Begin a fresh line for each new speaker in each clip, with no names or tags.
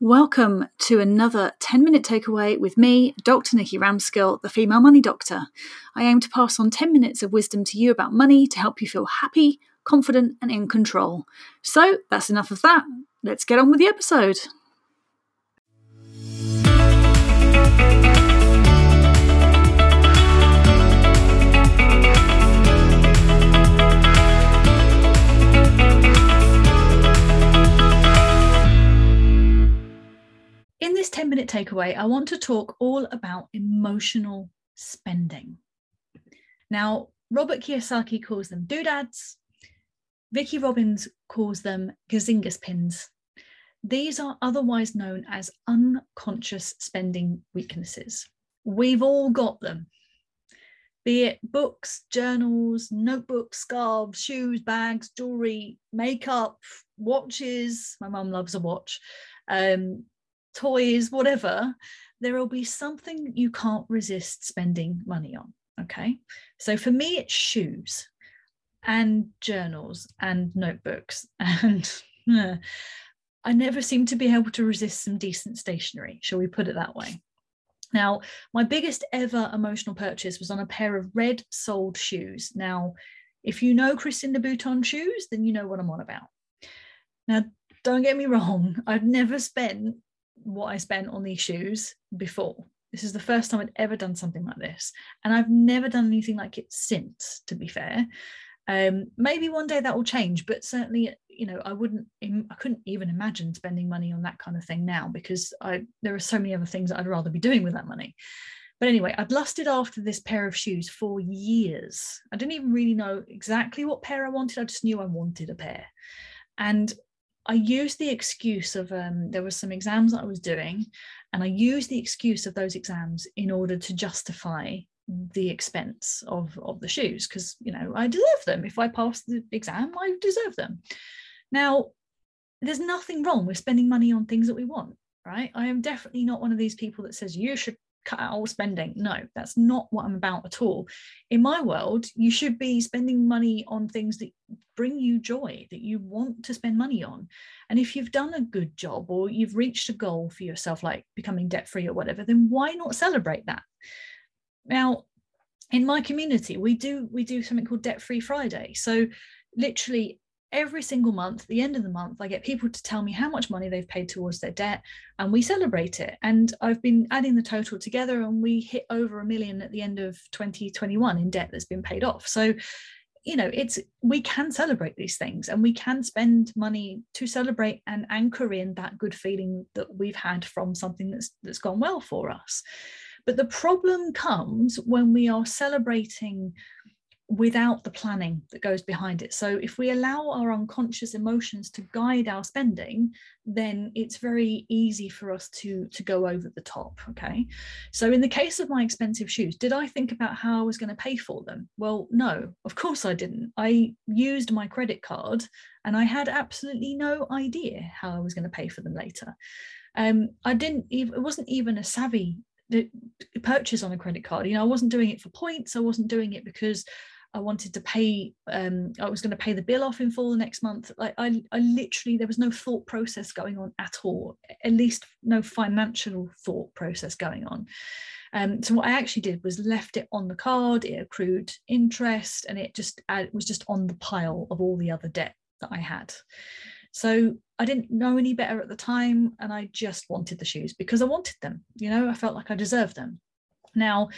Welcome to another 10 minute takeaway with me, Dr. Nikki Ramskill, the female money doctor. I aim to pass on 10 minutes of wisdom to you about money to help you feel happy, confident, and in control. So that's enough of that. Let's get on with the episode. In this 10 minute takeaway, I want to talk all about emotional spending. Now, Robert Kiyosaki calls them doodads. Vicki Robbins calls them gazingus pins. These are otherwise known as unconscious spending weaknesses. We've all got them, be it books, journals, notebooks, scarves, shoes, bags, jewelry, makeup, watches. My mum loves a watch. Um, toys, whatever, there will be something you can't resist spending money on. Okay. So for me, it's shoes and journals and notebooks. And I never seem to be able to resist some decent stationery, shall we put it that way? Now, my biggest ever emotional purchase was on a pair of red soled shoes. Now, if you know Christian Louboutin shoes, then you know what I'm on about. Now, don't get me wrong, I've never spent what I spent on these shoes before. This is the first time I'd ever done something like this. And I've never done anything like it since, to be fair. Um, maybe one day that will change, but certainly, you know, I wouldn't, I couldn't even imagine spending money on that kind of thing now because I there are so many other things that I'd rather be doing with that money. But anyway, I'd lusted after this pair of shoes for years. I didn't even really know exactly what pair I wanted. I just knew I wanted a pair. And I used the excuse of um, there was some exams that I was doing, and I used the excuse of those exams in order to justify the expense of of the shoes because you know I deserve them. If I pass the exam, I deserve them. Now, there's nothing wrong with spending money on things that we want, right? I am definitely not one of these people that says you should cut out all spending. No, that's not what I'm about at all. In my world, you should be spending money on things that bring you joy, that you want to spend money on. And if you've done a good job or you've reached a goal for yourself, like becoming debt free or whatever, then why not celebrate that? Now, in my community, we do we do something called Debt Free Friday. So literally every single month, the end of the month, I get people to tell me how much money they've paid towards their debt and we celebrate it. And I've been adding the total together and we hit over a million at the end of 2021 in debt that's been paid off. So, you know, it's we can celebrate these things and we can spend money to celebrate and anchor in that good feeling that we've had from something that's that's gone well for us. But the problem comes when we are celebrating without the planning that goes behind it. So if we allow our unconscious emotions to guide our spending, then it's very easy for us to to go over the top, okay? So in the case of my expensive shoes, did I think about how I was going to pay for them? Well, no, of course I didn't. I used my credit card and I had absolutely no idea how I was going to pay for them later. Um, I didn't even it wasn't even a savvy purchase on a credit card. You know, I wasn't doing it for points. I wasn't doing it because I wanted to pay, um, I was going to pay the bill off in full the next month. Like I, I literally, there was no thought process going on at all, at least no financial thought process going on. Um, so what I actually did was left it on the card, it accrued interest, and it just uh, it was just on the pile of all the other debt that I had. So I didn't know any better at the time, and I just wanted the shoes because I wanted them. You know, I felt like I deserved them. Now,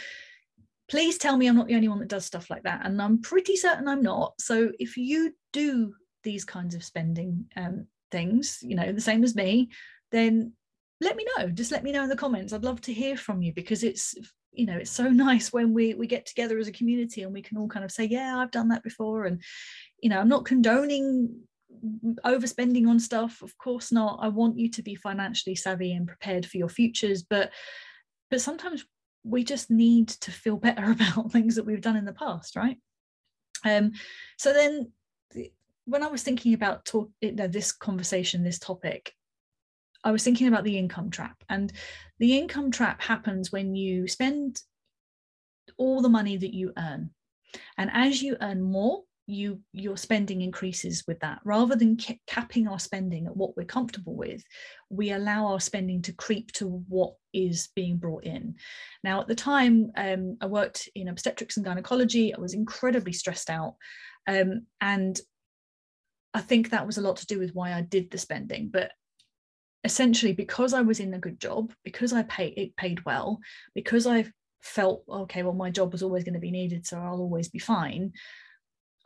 please tell me I'm not the only one that does stuff like that. And I'm pretty certain I'm not. So if you do these kinds of spending um, things, you know, the same as me, then let me know. Just let me know in the comments. I'd love to hear from you because it's you know it's so nice when we we get together as a community and we can all kind of say yeah i've done that before and you know i'm not condoning overspending on stuff of course not i want you to be financially savvy and prepared for your futures but but sometimes we just need to feel better about things that we've done in the past, right? Um, so then, when I was thinking about talk, you know, this conversation, this topic, I was thinking about the income trap, and the income trap happens when you spend all the money that you earn, and as you earn more, you your spending increases with that. Rather than capping our spending at what we're comfortable with we allow our spending to creep to what is being brought in. Now at the time um, i worked in obstetrics and gynecology. I was incredibly stressed out um, and i think that was a lot to do with why i did the spending. But essentially because i was in a good job because i paid it paid well because i felt okay well my job was always going to be needed so i'll always be fine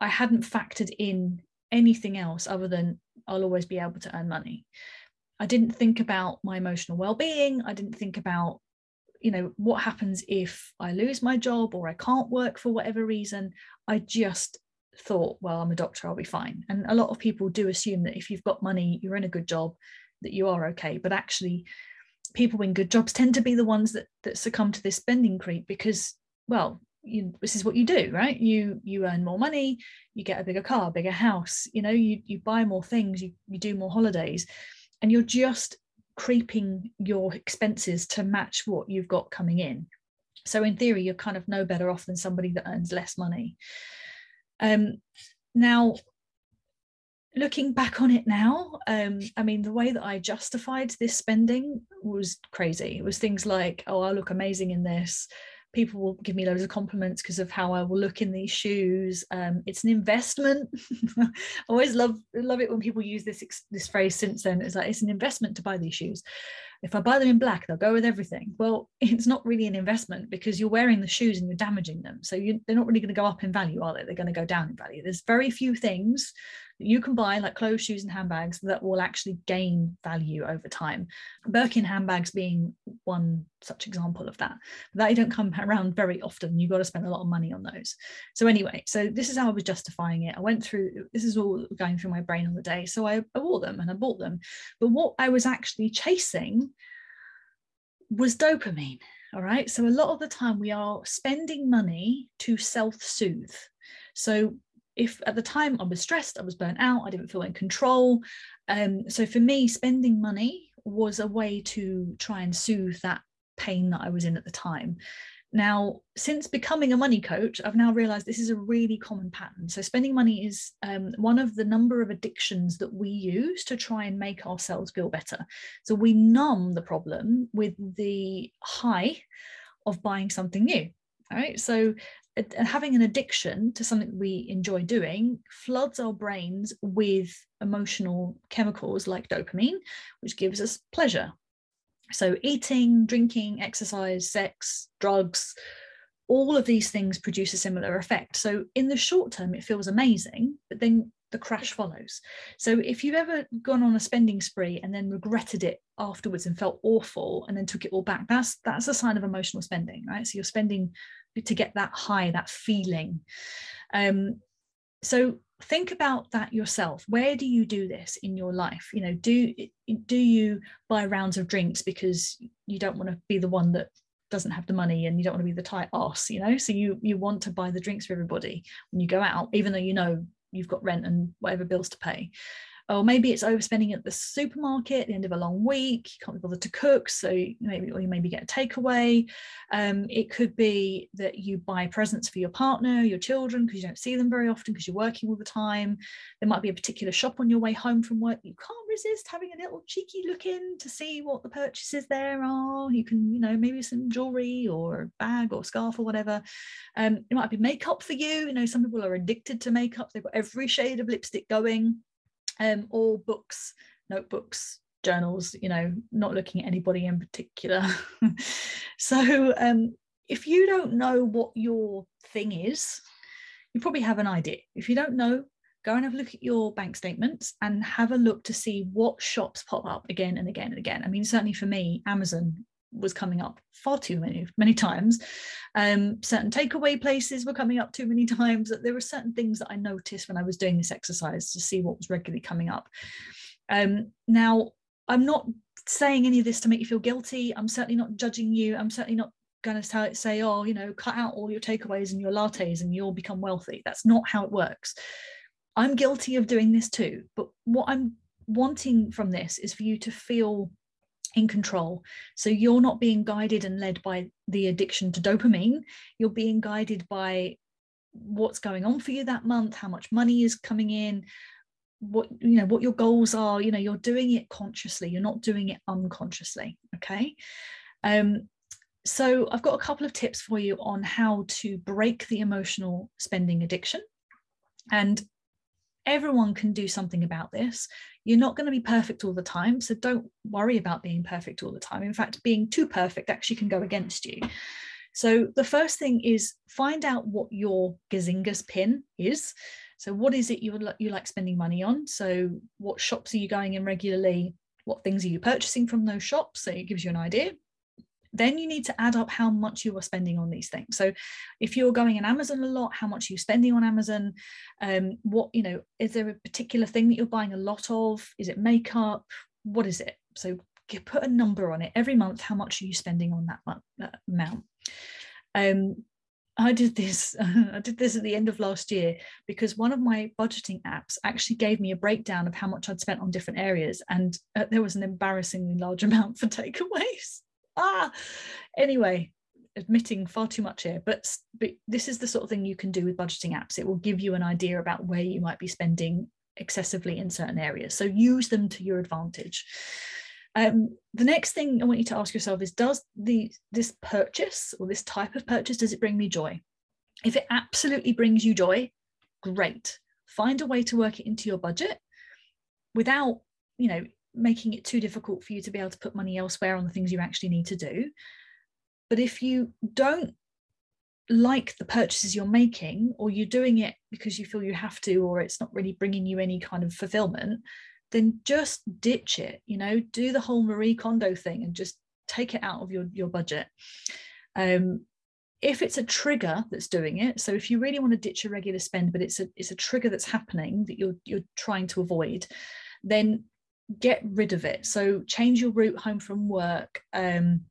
I hadn't factored in anything else other than I'll always be able to earn money. I didn't think about my emotional well-being. I didn't think about, you know, what happens if I lose my job or I can't work for whatever reason. I just thought, well, I'm a doctor, I'll be fine. And a lot of people do assume that if you've got money, you're in a good job, that you are okay. But actually, people in good jobs tend to be the ones that that succumb to this spending creep because, well, you, this is what you do right? You you earn more money you get a bigger car bigger house you know you you buy more things you, you do more holidays and you're just creeping your expenses to match what you've got coming in. So in theory you're kind of no better off than somebody that earns less money. Um now looking back on it now um i mean the way that i justified this spending was crazy. It was things like oh i look amazing in this people will give me loads of compliments because of how I will look in these shoes. Um, it's an investment. I always love love it when people use this this phrase since then. It's like it's an investment to buy these shoes. If I buy them in black, they'll go with everything. Well, it's not really an investment because you're wearing the shoes and you're damaging them. So you, they're not really going to go up in value, are they? They're going to go down in value. There's very few things you can buy like clothes, shoes, and handbags that will actually gain value over time. Birkin handbags being one such example of that. That you don't come around very often. You've got to spend a lot of money on those. So anyway, so this is how I was justifying it. I went through this is all going through my brain on the day. So I, I wore them and I bought them. But what I was actually chasing was dopamine. All right. So a lot of the time we are spending money to self-soothe. So if at the time I was stressed, I was burnt out, I didn't feel in control. Um, so for me, spending money was a way to try and soothe that pain that I was in at the time. Now, since becoming a money coach, I've now realized this is a really common pattern. So, spending money is um, one of the number of addictions that we use to try and make ourselves feel better. So, we numb the problem with the high of buying something new. All right. So, having an addiction to something we enjoy doing floods our brains with emotional chemicals like dopamine, which gives us pleasure. So, eating, drinking, exercise, sex, drugs, all of these things produce a similar effect. So, in the short term, it feels amazing, but then the crash follows. So, if you've ever gone on a spending spree and then regretted it afterwards and felt awful and then took it all back, that's that's a sign of emotional spending, right? So, you're spending to get that high, that feeling. Um, so think about that yourself. Where do you do this in your life? You know do do you buy rounds of drinks because you don't want to be the one that doesn't have the money and you don't want to be the tight ass you know? So you you want to buy the drinks for everybody when you go out even though you know you've got rent and whatever bills to pay or maybe it's overspending at the supermarket at the end of a long week you can't be bothered to cook so maybe or you maybe get a takeaway. Um, it could be that you buy presents for your partner your children because you don't see them very often because you're working all the time. There might be a particular shop on your way home from work you can't resist having a little cheeky look in to see what the purchases there are. You can you know maybe some jewelry or a bag or scarf or whatever. Um, it might be makeup for you. You know some people are addicted to makeup. They've got every shade of lipstick going um, or books, notebooks, journals, you know, not looking at anybody in particular. so um, if you don't know what your thing is, you probably have an idea. If you don't know, go and have a look at your bank statements and have a look to see what shops pop up again and again and again. I mean, certainly for me, Amazon was coming up far too many many times. Um, certain takeaway places were coming up too many times. There were certain things that i noticed when i was doing this exercise to see what was regularly coming up. Um, now i'm not saying any of this to make you feel guilty. I'm certainly not judging you. I'm certainly not going to say oh you know cut out all your takeaways and your lattes and you'll become wealthy. That's not how it works. I'm guilty of doing this too but what i'm wanting from this is for you to feel in control. So you're not being guided and led by the addiction to dopamine, you're being guided by what's going on for you that month, how much money is coming in, what you know what your goals are. You know you're doing it consciously. You're not doing it unconsciously okay? Um so i've got a couple of tips for you on how to break the emotional spending addiction. And everyone can do something about this you're not going to be perfect all the time so don't worry about being perfect all the time in fact being too perfect actually can go against you so the first thing is find out what your gazingus pin is so what is it you would you like spending money on? So what shops are you going in regularly? What things are you purchasing from those shops? So it gives you an idea. Then you need to add up how much you are spending on these things. So if you're going in Amazon a lot, how much are you spending on Amazon? Um, what, you know, is there a particular thing that you're buying a lot of? Is it makeup? What is it? So put a number on it every month. How much are you spending on that, that amount? Um, I did this. I did this at the end of last year because one of my budgeting apps actually gave me a breakdown of how much I'd spent on different areas, and uh, there was an embarrassingly large amount for takeaways. Ah, anyway, admitting far too much here, but, but this is the sort of thing you can do with budgeting apps. It will give you an idea about where you might be spending excessively in certain areas. So use them to your advantage. Um, the next thing I want you to ask yourself is does the this purchase or this type of purchase does it bring me joy? If it absolutely brings you joy, great. Find a way to work it into your budget without, you know, making it too difficult for you to be able to put money elsewhere on the things you actually need to do. But if you don't like the purchases you're making, or you're doing it because you feel you have to, or it's not really bringing you any kind of fulfillment, then just ditch it you know do the whole marie kondo thing and just take it out of your your budget um, if it's a trigger that's doing it so if you really want to ditch a regular spend but it's a it's a trigger that's happening that you're you're trying to avoid then get rid of it. So change your route home from work um,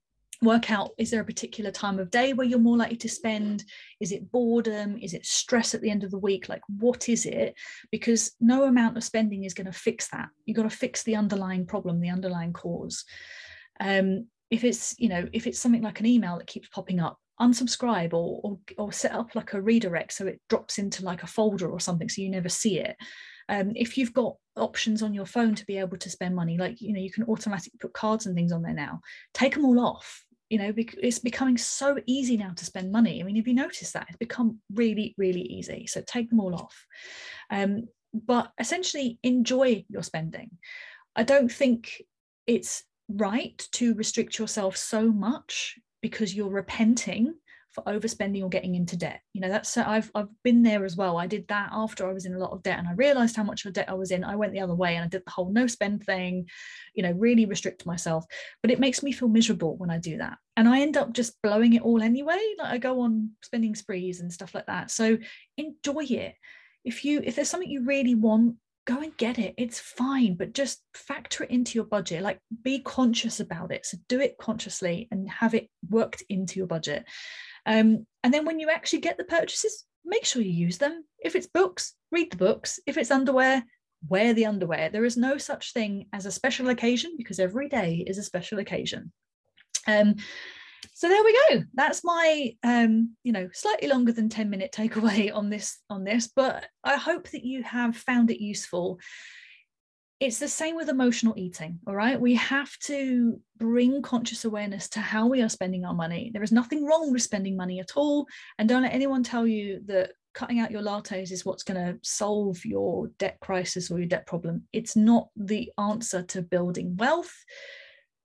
work out is there a particular time of day where you're more likely to spend? Is it boredom? Is it stress at the end of the week? Like what is it? Because no amount of spending is going to fix that. You've got to fix the underlying problem the underlying cause. Um, if it's you know if it's something like an email that keeps popping up unsubscribe or, or or set up like a redirect so it drops into like a folder or something so you never see it. Um, if you've got options on your phone to be able to spend money. Like you know you can automatically put cards and things on there now. Take them all off you know it's becoming so easy now to spend money. I mean have you noticed that? It's become really really easy. So take them all off. Um, but essentially enjoy your spending. I don't think it's right to restrict yourself so much because you're repenting for overspending or getting into debt. You know, that's I've I've been there as well. I did that after I was in a lot of debt and I realized how much of debt I was in. I went the other way and I did the whole no spend thing, you know, really restrict myself. But it makes me feel miserable when I do that. And I end up just blowing it all anyway. Like I go on spending sprees and stuff like that. So enjoy it. If you if there's something you really want, go and get it. It's fine, but just factor it into your budget. Like be conscious about it. So do it consciously and have it worked into your budget. Um, and then when you actually get the purchases, make sure you use them. If it's books, read the books. If it's underwear, wear the underwear. There is no such thing as a special occasion because every day is a special occasion. Um, so there we go. That's my, um, you know, slightly longer than 10 minute takeaway on this, on this, but I hope that you have found it useful it's the same with emotional eating all right? We have to bring conscious awareness to how we are spending our money. There is nothing wrong with spending money at all. And don't let anyone tell you that cutting out your lattes is what's going to solve your debt crisis or your debt problem. It's not the answer to building wealth.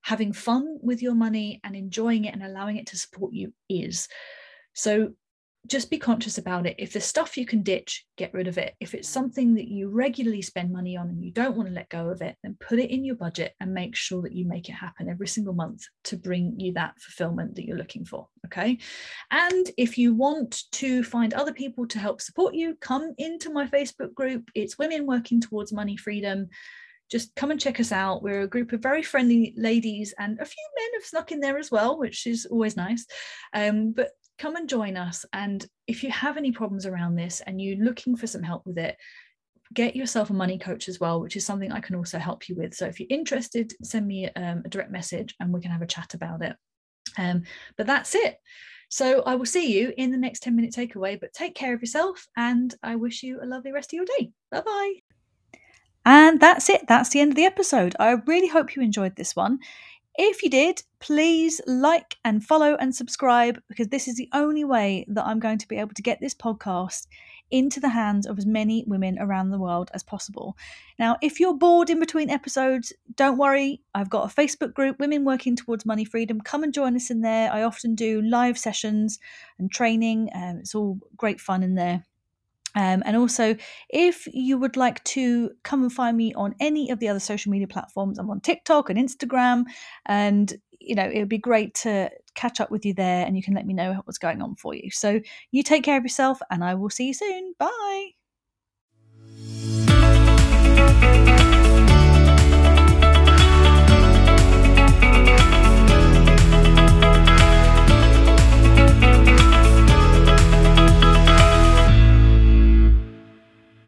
Having fun with your money and enjoying it and allowing it to support you is. So just be conscious about it. If there's stuff you can ditch, get rid of it. If it's something that you regularly spend money on and you don't want to let go of it, then put it in your budget and make sure that you make it happen every single month to bring you that fulfillment that you're looking for. Okay. And if you want to find other people to help support you, come into my Facebook group. It's Women Working Towards Money Freedom just come and check us out. We're a group of very friendly ladies, and a few men have snuck in there as well, which is always nice. Um, but come and join us. And if you have any problems around this and you're looking for some help with it, get yourself a money coach as well, which is something I can also help you with. So if you're interested, send me um, a direct message and we can have a chat about it. Um, but that's it. So I will see you in the next 10 minute takeaway, but take care of yourself and I wish you a lovely rest of your day. Bye bye. And that's it. That's the end of the episode. I really hope you enjoyed this one. If you did, please like and follow and subscribe because this is the only way that I'm going to be able to get this podcast into the hands of as many women around the world as possible. Now, if you're bored in between episodes, don't worry. I've got a Facebook group, Women Working Towards Money Freedom. Come and join us in there. I often do live sessions and training. Um, it's all great fun in there. Um, and also, if you would like to come and find me on any of the other social media platforms, I'm on TikTok and Instagram, and you know it would be great to catch up with you there, and you can let me know what's going on for you. So you take care of yourself, and I will see you soon. Bye.